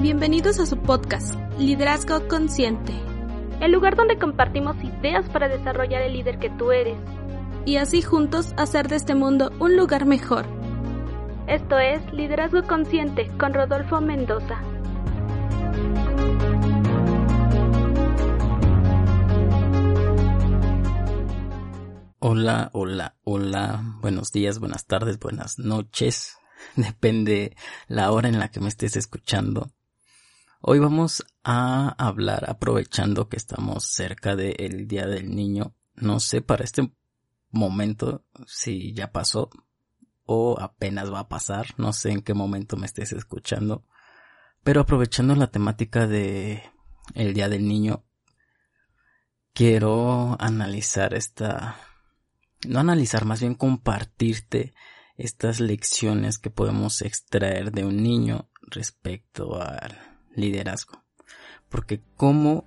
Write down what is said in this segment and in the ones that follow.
Bienvenidos a su podcast, Liderazgo Consciente. El lugar donde compartimos ideas para desarrollar el líder que tú eres. Y así juntos hacer de este mundo un lugar mejor. Esto es Liderazgo Consciente con Rodolfo Mendoza. Hola, hola, hola, buenos días, buenas tardes, buenas noches, depende la hora en la que me estés escuchando. Hoy vamos a hablar, aprovechando que estamos cerca del Día del Niño, no sé para este momento si ya pasó o apenas va a pasar, no sé en qué momento me estés escuchando, pero aprovechando la temática de el Día del Niño, quiero analizar esta, no analizar, más bien compartirte estas lecciones que podemos extraer de un niño respecto al liderazgo. Porque cómo,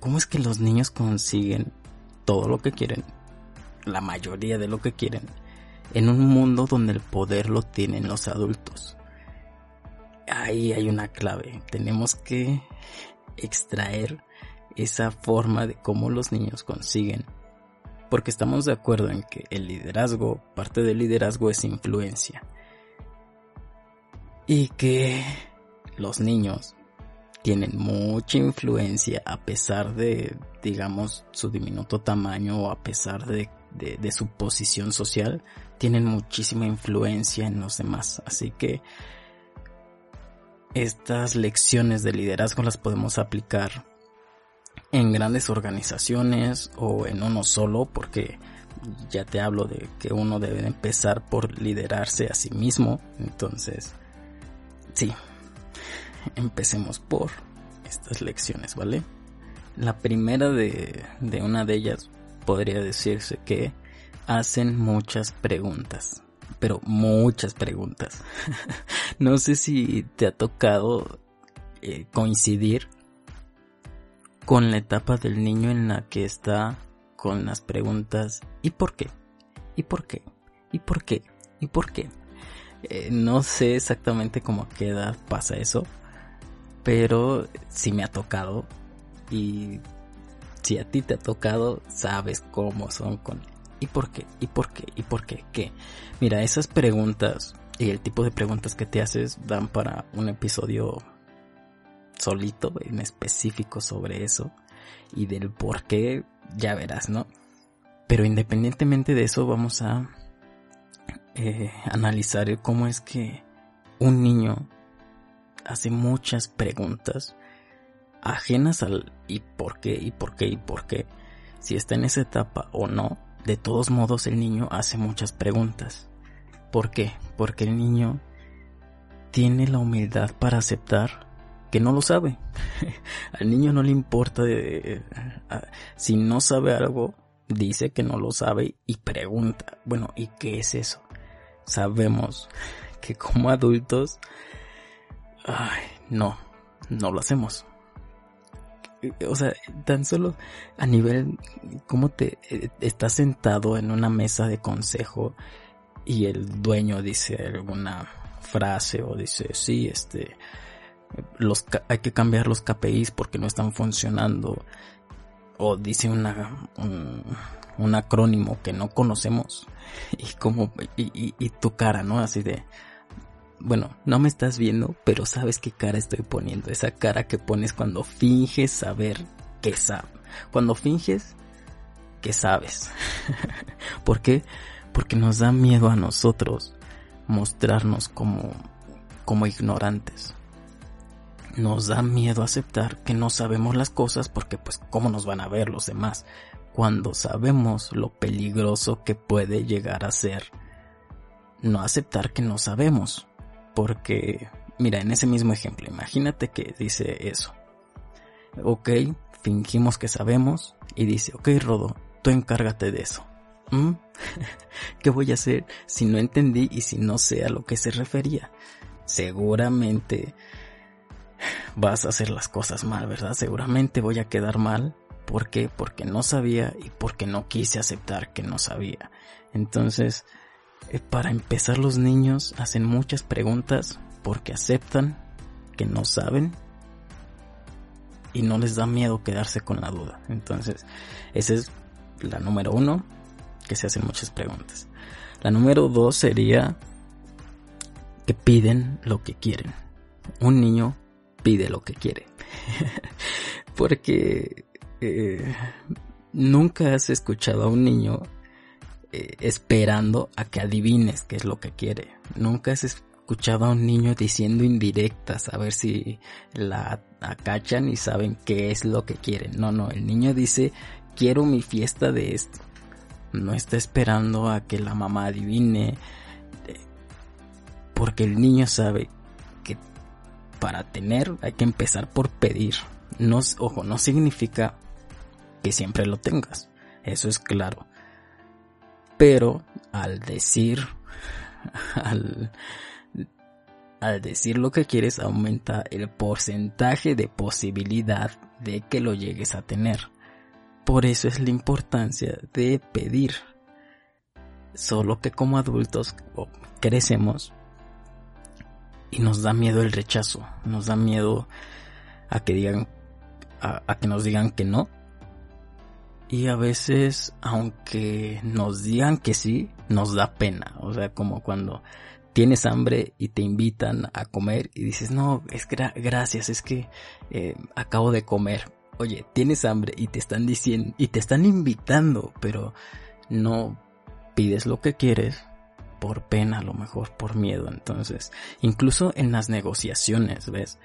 cómo es que los niños consiguen todo lo que quieren, la mayoría de lo que quieren, en un mundo donde el poder lo tienen los adultos. Ahí hay una clave. Tenemos que extraer esa forma de cómo los niños consiguen. Porque estamos de acuerdo en que el liderazgo, parte del liderazgo es influencia. Y que los niños tienen mucha influencia a pesar de, digamos, su diminuto tamaño o a pesar de, de, su posición social, tienen muchísima influencia en los demás. Así que estas lecciones de liderazgo las podemos aplicar en grandes organizaciones o en uno solo porque ya te hablo de que uno debe empezar por liderarse a sí mismo. Entonces, sí, empecemos por estas lecciones, ¿vale? La primera de, de una de ellas podría decirse que hacen muchas preguntas, pero muchas preguntas. no sé si te ha tocado eh, coincidir con la etapa del niño en la que está con las preguntas ¿y por qué? ¿y por qué? ¿y por qué? ¿y por qué? Eh, no sé exactamente cómo a qué edad pasa eso, pero sí me ha tocado y si a ti te ha tocado, sabes cómo son con ¿y por qué? ¿y por qué? ¿y por qué? ¿Qué? Mira, esas preguntas y el tipo de preguntas que te haces dan para un episodio solito en específico sobre eso y del por qué ya verás, ¿no? Pero independientemente de eso vamos a eh, analizar cómo es que un niño hace muchas preguntas ajenas al y por qué, y por qué, y por qué. Si está en esa etapa o no, de todos modos el niño hace muchas preguntas. ¿Por qué? Porque el niño tiene la humildad para aceptar que no lo sabe. Al niño no le importa de, si no sabe algo, dice que no lo sabe y pregunta, bueno, ¿y qué es eso? Sabemos que como adultos Ay, no, no lo hacemos. O sea, tan solo a nivel, ¿cómo te eh, estás sentado en una mesa de consejo y el dueño dice alguna frase o dice, sí, este, los, hay que cambiar los KPIs porque no están funcionando o dice una, un, acrónimo que no conocemos y como, y, y tu cara, ¿no? Así de, bueno, no me estás viendo, pero sabes qué cara estoy poniendo. Esa cara que pones cuando finges saber que sabes. Cuando finges que sabes. ¿Por qué? Porque nos da miedo a nosotros mostrarnos como, como ignorantes. Nos da miedo aceptar que no sabemos las cosas porque pues cómo nos van a ver los demás cuando sabemos lo peligroso que puede llegar a ser no aceptar que no sabemos. Porque, mira, en ese mismo ejemplo, imagínate que dice eso. Ok, fingimos que sabemos y dice, ok, Rodo, tú encárgate de eso. ¿Mm? ¿Qué voy a hacer si no entendí y si no sé a lo que se refería? Seguramente vas a hacer las cosas mal, ¿verdad? Seguramente voy a quedar mal ¿Por qué? Porque no sabía y porque no quise aceptar que no sabía. Entonces, eh, para empezar los niños hacen muchas preguntas porque aceptan que no saben y no les da miedo quedarse con la duda. Entonces, esa es la número uno, que se hacen muchas preguntas. La número dos sería que piden lo que quieren. Un niño pide lo que quiere. Porque eh, nunca has escuchado a un niño eh, esperando a que adivines qué es lo que quiere. Nunca has escuchado a un niño diciendo indirectas a ver si la acachan y saben qué es lo que quieren. No, no, el niño dice quiero mi fiesta de esto. No está esperando a que la mamá adivine. Eh, porque el niño sabe para tener hay que empezar por pedir. No, ojo, no significa que siempre lo tengas. Eso es claro. Pero al decir, al, al decir lo que quieres aumenta el porcentaje de posibilidad de que lo llegues a tener. Por eso es la importancia de pedir. Solo que como adultos crecemos y nos da miedo el rechazo, nos da miedo a que digan, a, que nos digan que no. Y a veces, aunque nos digan que sí, nos da pena. O sea, como cuando tienes hambre y te invitan a comer y dices, no, es gracias, es que eh, acabo de comer oye, tienes hambre y te están diciendo, y te están invitando, pero no pides lo que quieres por pena, a lo mejor por miedo. Entonces, incluso en las negociaciones, ¿ves?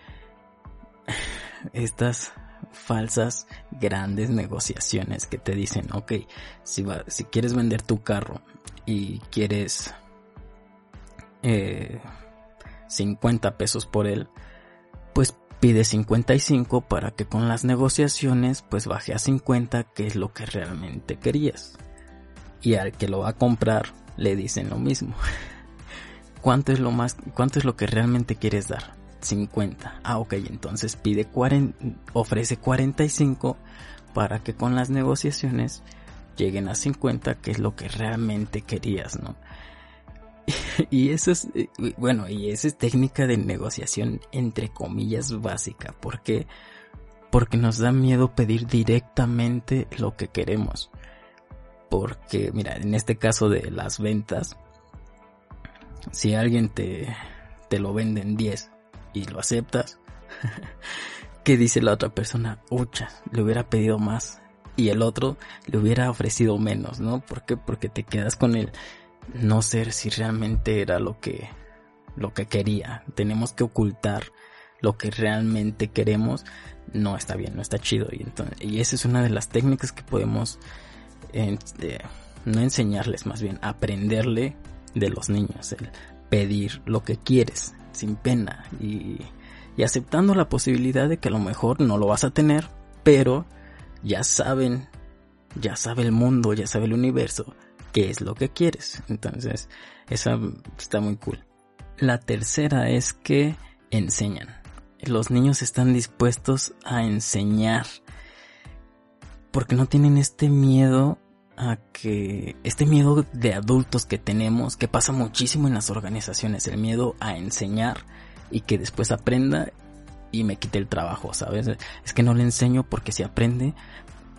Estas falsas grandes negociaciones que te dicen, ok, si, quieres vender tu carro y quieres eh, 50 pesos por él, pues pide 55 para que con las negociaciones pues baje a 50 que es lo que realmente querías. Y al que lo va a comprar le dicen lo mismo. ¿Cuánto es lo más cuánto es lo que realmente quieres dar? 50. Ah, ok, entonces pide 40, ofrece 45 para que con las negociaciones lleguen a 50, que es lo que realmente querías, ¿no? y eso es, eh, bueno, y esa es técnica de negociación entre comillas básica. ¿Por qué? Porque nos da miedo pedir directamente lo que queremos. Porque, mira, en este caso de las ventas, si alguien te, te lo vende en 10 y lo aceptas, ¿qué dice la otra persona? Ucha, le hubiera pedido más. Y el otro le hubiera ofrecido menos, ¿no? ¿Por qué? Porque te quedas con el no ser si realmente era lo que lo que quería. Tenemos que ocultar lo que realmente queremos. No está bien, no está chido. Y, entonces, y esa es una de las técnicas que podemos no enseñarles, más bien aprenderle de los niños. El pedir lo que quieres sin pena y, y aceptando la posibilidad de que a lo mejor no lo vas a tener, pero ya saben, ya sabe el mundo, ya sabe el universo qué es lo que quieres. Entonces, esa está muy cool. La tercera es que enseñan. Los niños están dispuestos a enseñar porque no tienen este miedo a que este miedo de adultos que tenemos que pasa muchísimo en las organizaciones, el miedo a enseñar y que después aprenda y me quite el trabajo, ¿sabes? Es que no le enseño porque si aprende,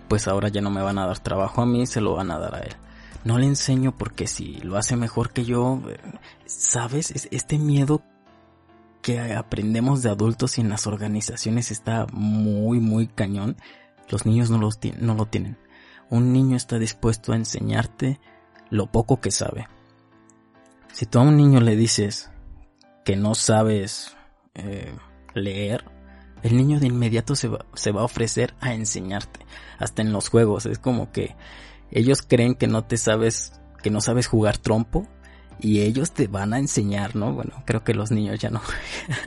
pues ahora ya no me van a dar trabajo a mí, se lo van a dar a él no le enseño porque si lo hace mejor que yo, ¿sabes? Este miedo que aprendemos de adultos y en las organizaciones está muy, muy cañón. Los niños no, los no lo tienen. Un niño está dispuesto a enseñarte lo poco que sabe. Si tú a un niño le dices que no sabes eh, leer, el niño de inmediato se va, a ofrecer a enseñarte. Hasta en los juegos. Es como que ellos creen que no te sabes, que no sabes jugar trompo y ellos te van a enseñar, ¿no? Bueno, creo que los niños ya no,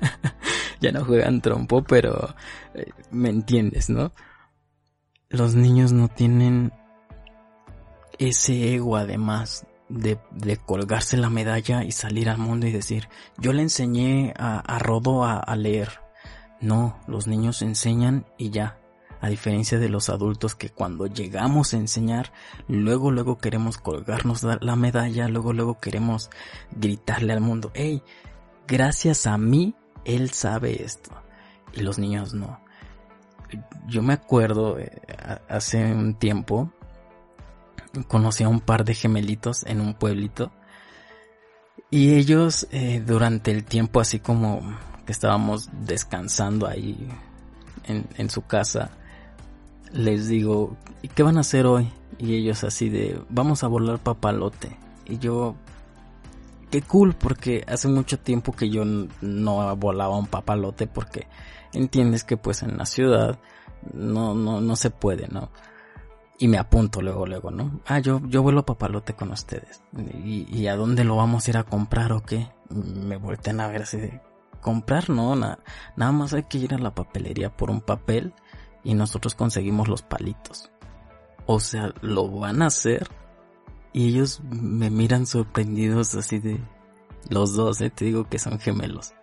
ya no juegan trompo, pero eh, me entiendes, ¿no? Los niños no tienen ese ego además de, colgarse la medalla y salir al mundo y decir, yo le enseñé a, a Rodo a, a leer. No, los niños enseñan y ya, A diferencia de los adultos que cuando llegamos a enseñar, luego luego queremos colgarnos la medalla, luego luego queremos gritarle al mundo, hey, gracias a mí, él sabe esto. Y los niños no. Yo me acuerdo, eh, hace un tiempo, conocí a un par de gemelitos en un pueblito. Y ellos, eh, durante el tiempo así como que estábamos descansando ahí en, su casa, les digo, ¿y qué van a hacer hoy? Y ellos así de, vamos a volar papalote. Y yo, qué cool, porque hace mucho tiempo que yo no volaba un papalote, porque entiendes que pues en la ciudad no, no, no se puede, ¿no? Y me apunto luego, luego, ¿no? Ah, yo, yo vuelo papalote con ustedes. ¿Y, ¿Y, a dónde lo vamos a ir a comprar o qué? Me voltean a ver así de, comprar, no, nada, nada más hay que ir a la papelería por un papel y nosotros conseguimos los palitos. O sea, lo van a hacer y ellos me miran sorprendidos así de los dos, ¿eh? te digo que son gemelos.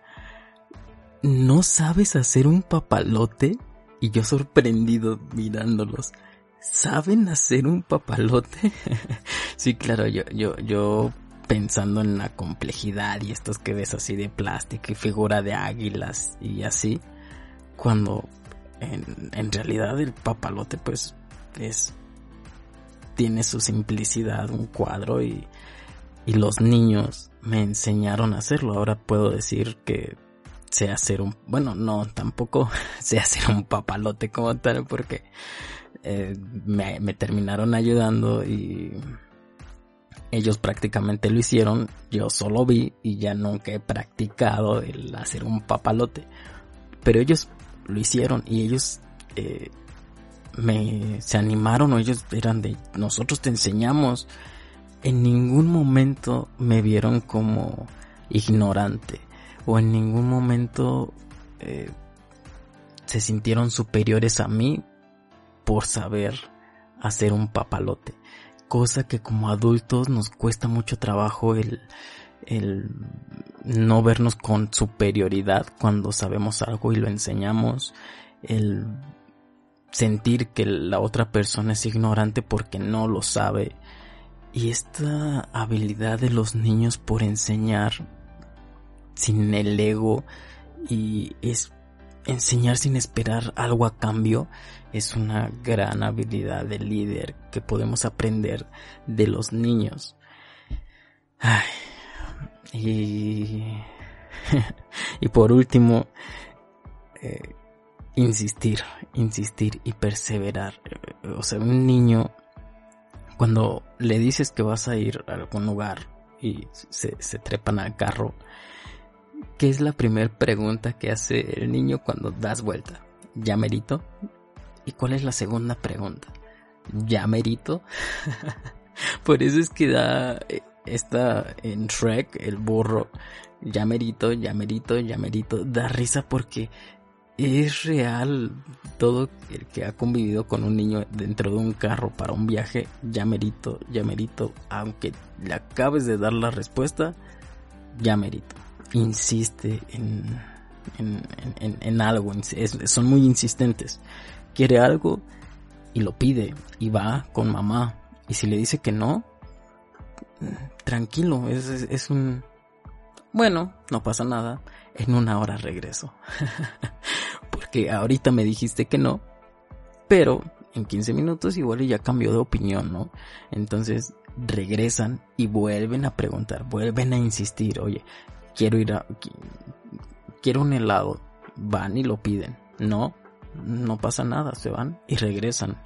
¿No sabes hacer un papalote? Y yo sorprendido mirándolos. ¿Saben hacer un papalote? sí, claro, yo, yo, yo pensando en la complejidad y estos que ves así de plástico y figura de águilas y así, cuando en, en realidad el papalote pues es tiene su simplicidad un cuadro y, y los niños me enseñaron a hacerlo. Ahora puedo decir que sé hacer un, bueno, no, tampoco sé hacer un papalote como tal porque eh, me, me terminaron ayudando y ellos prácticamente lo hicieron, yo solo vi y ya nunca he practicado el hacer un papalote. Pero ellos lo hicieron y ellos eh, me se animaron o ellos eran de nosotros te enseñamos. En ningún momento me vieron como ignorante o en ningún momento eh, se sintieron superiores a mí por saber hacer un papalote. Cosa que como adultos nos cuesta mucho trabajo el, el no vernos con superioridad cuando sabemos algo y lo enseñamos, el sentir que la otra persona es ignorante porque no lo sabe. Y esta habilidad de los niños por enseñar sin el ego y es enseñar sin esperar algo a cambio es una gran habilidad de líder que podemos aprender de los niños. Ay, y, y por último, eh, insistir, insistir y perseverar. O sea, un niño, cuando le dices que vas a ir a algún lugar y se, se trepan al carro, ¿qué es la primera pregunta que hace el niño cuando das vuelta? ¿Ya merito? ¿Y cuál es la segunda pregunta? ¿Ya merito? Por eso es que da esta en Shrek, el burro, ya merito, ya merito, ya merito, da risa porque es real todo el que ha convivido con un niño dentro de un carro para un viaje, ya merito, ya merito, aunque le acabes de dar la respuesta, ya merito. Insiste en, en, en, algo, son muy insistentes. Quiere algo y lo pide y va con mamá. Y si le dice que no, tranquilo, es, es, un... Bueno, no pasa nada, en una hora regreso. Porque ahorita me dijiste que no, pero en 15 minutos igual ya cambió de opinión, ¿no? Entonces regresan y vuelven a preguntar, vuelven a insistir, oye, quiero ir a... Quiero un helado. Van y lo piden. No, no pasa nada, se van y regresan.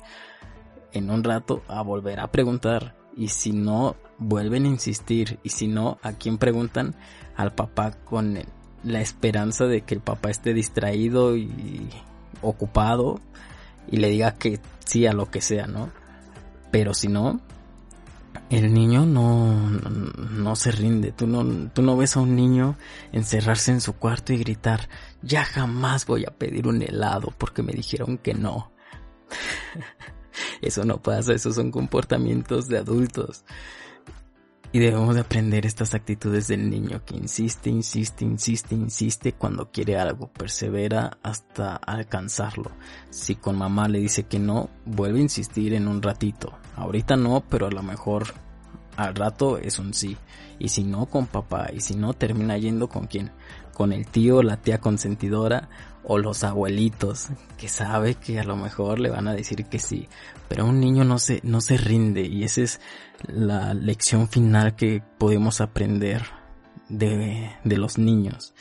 En un rato a volver a preguntar y si no, vuelven a insistir. Y si no, ¿a quién preguntan? Al papá con la esperanza de que el papá esté distraído y ocupado y le diga que sí a lo que sea, ¿no? Pero si no, el niño no, no, se rinde. Tú no, tú no ves a un niño encerrarse en su cuarto y gritar, ya jamás voy a pedir un helado porque me dijeron que no. Eso no pasa, esos son comportamientos de adultos. Y debemos de aprender estas actitudes del niño que insiste, insiste, insiste, insiste cuando quiere algo, persevera hasta alcanzarlo. Si con mamá le dice que no, vuelve a insistir en un ratito. Ahorita no, pero a lo mejor al rato es un sí. Y si no, con papá. Y si no, termina yendo con quién. Con el tío, la tía consentidora o los abuelitos que sabe que a lo mejor le van a decir que sí, pero un niño no se no se rinde y esa es la lección final que podemos aprender de, de los niños.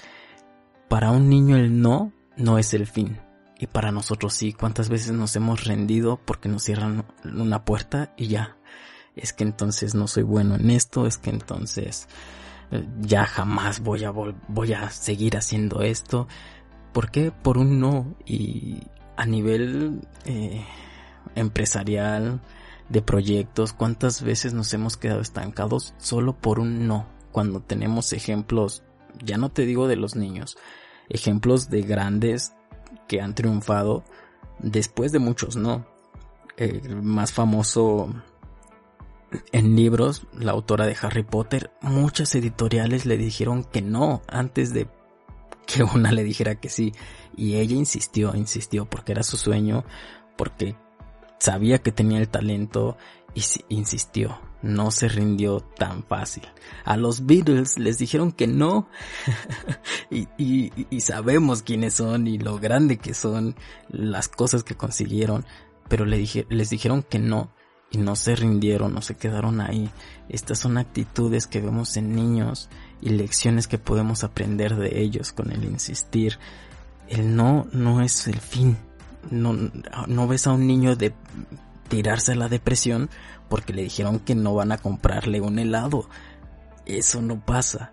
Para un niño el no no es el fin y para nosotros sí, cuántas veces nos hemos rendido porque nos cierran una puerta y ya. Es que entonces no soy bueno en esto, es que entonces eh, ya jamás voy a voy a seguir haciendo esto ¿Por qué? Por un no. Y a nivel eh, empresarial, de proyectos, ¿cuántas veces nos hemos quedado estancados solo por un no? Cuando tenemos ejemplos, ya no te digo de los niños, ejemplos de grandes que han triunfado después de muchos no. El más famoso en libros, la autora de Harry Potter, muchas editoriales le dijeron que no antes de que una le dijera que sí. Y ella insistió, insistió, porque era su sueño, porque sabía que tenía el talento y insistió. No se rindió tan fácil. A los Beatles les dijeron que no. y, sabemos quiénes son y lo grande que son, las cosas que consiguieron. Pero les dijeron que no y no se rindieron, no se quedaron ahí. Estas son actitudes que vemos en niños y lecciones que podemos aprender de ellos con el insistir. El no no es el fin. No, no ves a un niño de tirarse a la depresión porque le dijeron que no van a comprarle un helado. Eso no pasa.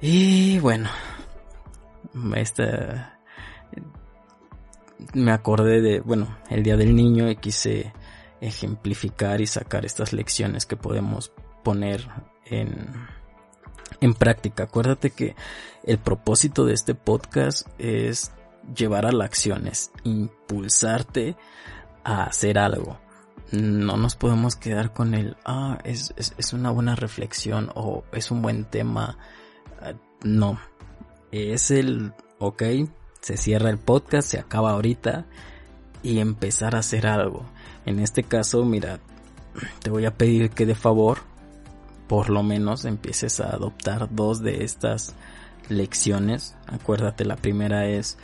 Y bueno, esta me acordé de, bueno, el día del niño y quise ejemplificar y sacar estas lecciones que podemos poner en, en práctica. Acuérdate que el propósito de este podcast es llevar a la acción, es impulsarte a hacer algo. No nos podemos quedar con el, ah, es, es, una buena reflexión o es un buen tema. Ah, no, es el, ok, se cierra el podcast, se acaba ahorita y empezar a hacer algo. En este caso, mira, te voy a pedir que de favor, por lo menos empieces a adoptar dos de estas lecciones. Acuérdate, la primera es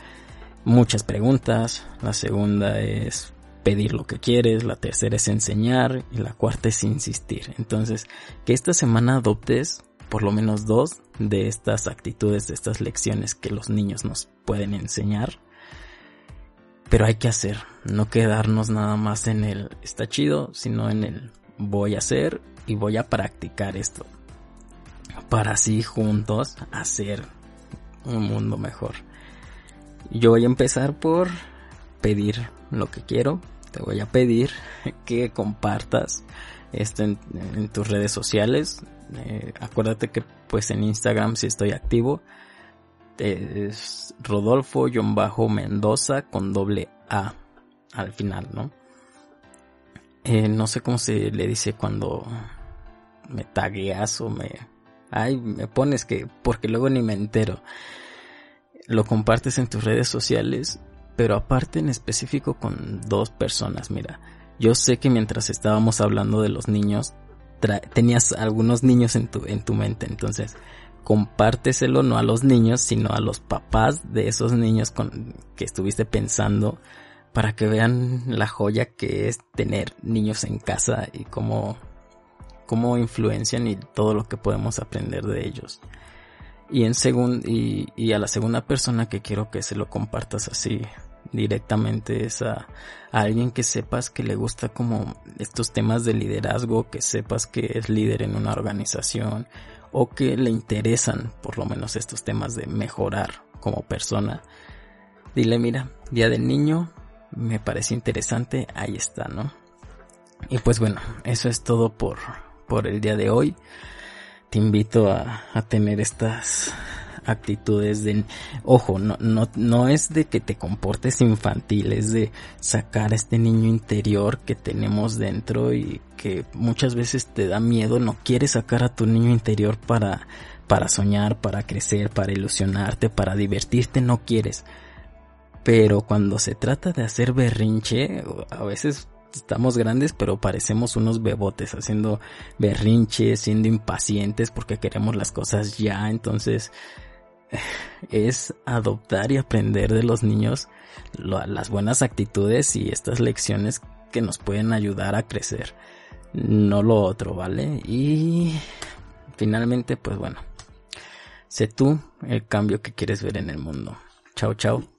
muchas preguntas, la segunda es pedir lo que quieres, la tercera es enseñar y la cuarta es insistir. Entonces, que esta semana adoptes por lo menos dos de estas actitudes, de estas lecciones que los niños nos pueden enseñar pero hay que hacer, no quedarnos nada más en el está chido, sino en el voy a hacer y voy a practicar esto. Para así juntos hacer un mundo mejor. Yo voy a empezar por pedir lo que quiero. Te voy a pedir que compartas esto en, tus redes sociales. Eh, acuérdate que pues en Instagram si estoy activo es Rodolfo-Mendoza con doble A al final, ¿no? Eh, no sé cómo se le dice cuando me tagueas o me... Ay, me pones que... porque luego ni me entero. Lo compartes en tus redes sociales, pero aparte en específico con dos personas, mira. Yo sé que mientras estábamos hablando de los niños, tenías algunos niños en tu, en tu mente, entonces compárteselo no a los niños, sino a los papás de esos niños con que estuviste pensando para que vean la joya que es tener niños en casa y cómo, cómo influencian y todo lo que podemos aprender de ellos. Y en y, y a la segunda persona que quiero que se lo compartas así directamente es a, a, alguien que sepas que le gusta como estos temas de liderazgo, que sepas que es líder en una organización o que le interesan por lo menos estos temas de mejorar como persona, dile, mira, Día del Niño, me parece interesante, ahí está, ¿no? Y pues bueno, eso es todo por, por el día de hoy. Te invito a, a tener estas actitudes de, ojo, no, no, no es de que te comportes infantil, es de sacar este niño interior que tenemos dentro y que muchas veces te da miedo, no quieres sacar a tu niño interior para, para soñar, para crecer, para ilusionarte, para divertirte, no quieres. Pero cuando se trata de hacer berrinche, a veces estamos grandes, pero parecemos unos bebotes haciendo berrinches, siendo impacientes porque queremos las cosas ya. Entonces, es adoptar y aprender de los niños las buenas actitudes y estas lecciones que nos pueden ayudar a crecer. No lo otro, ¿vale? Y finalmente, pues bueno, sé tú el cambio que quieres ver en el mundo. Chao, chao.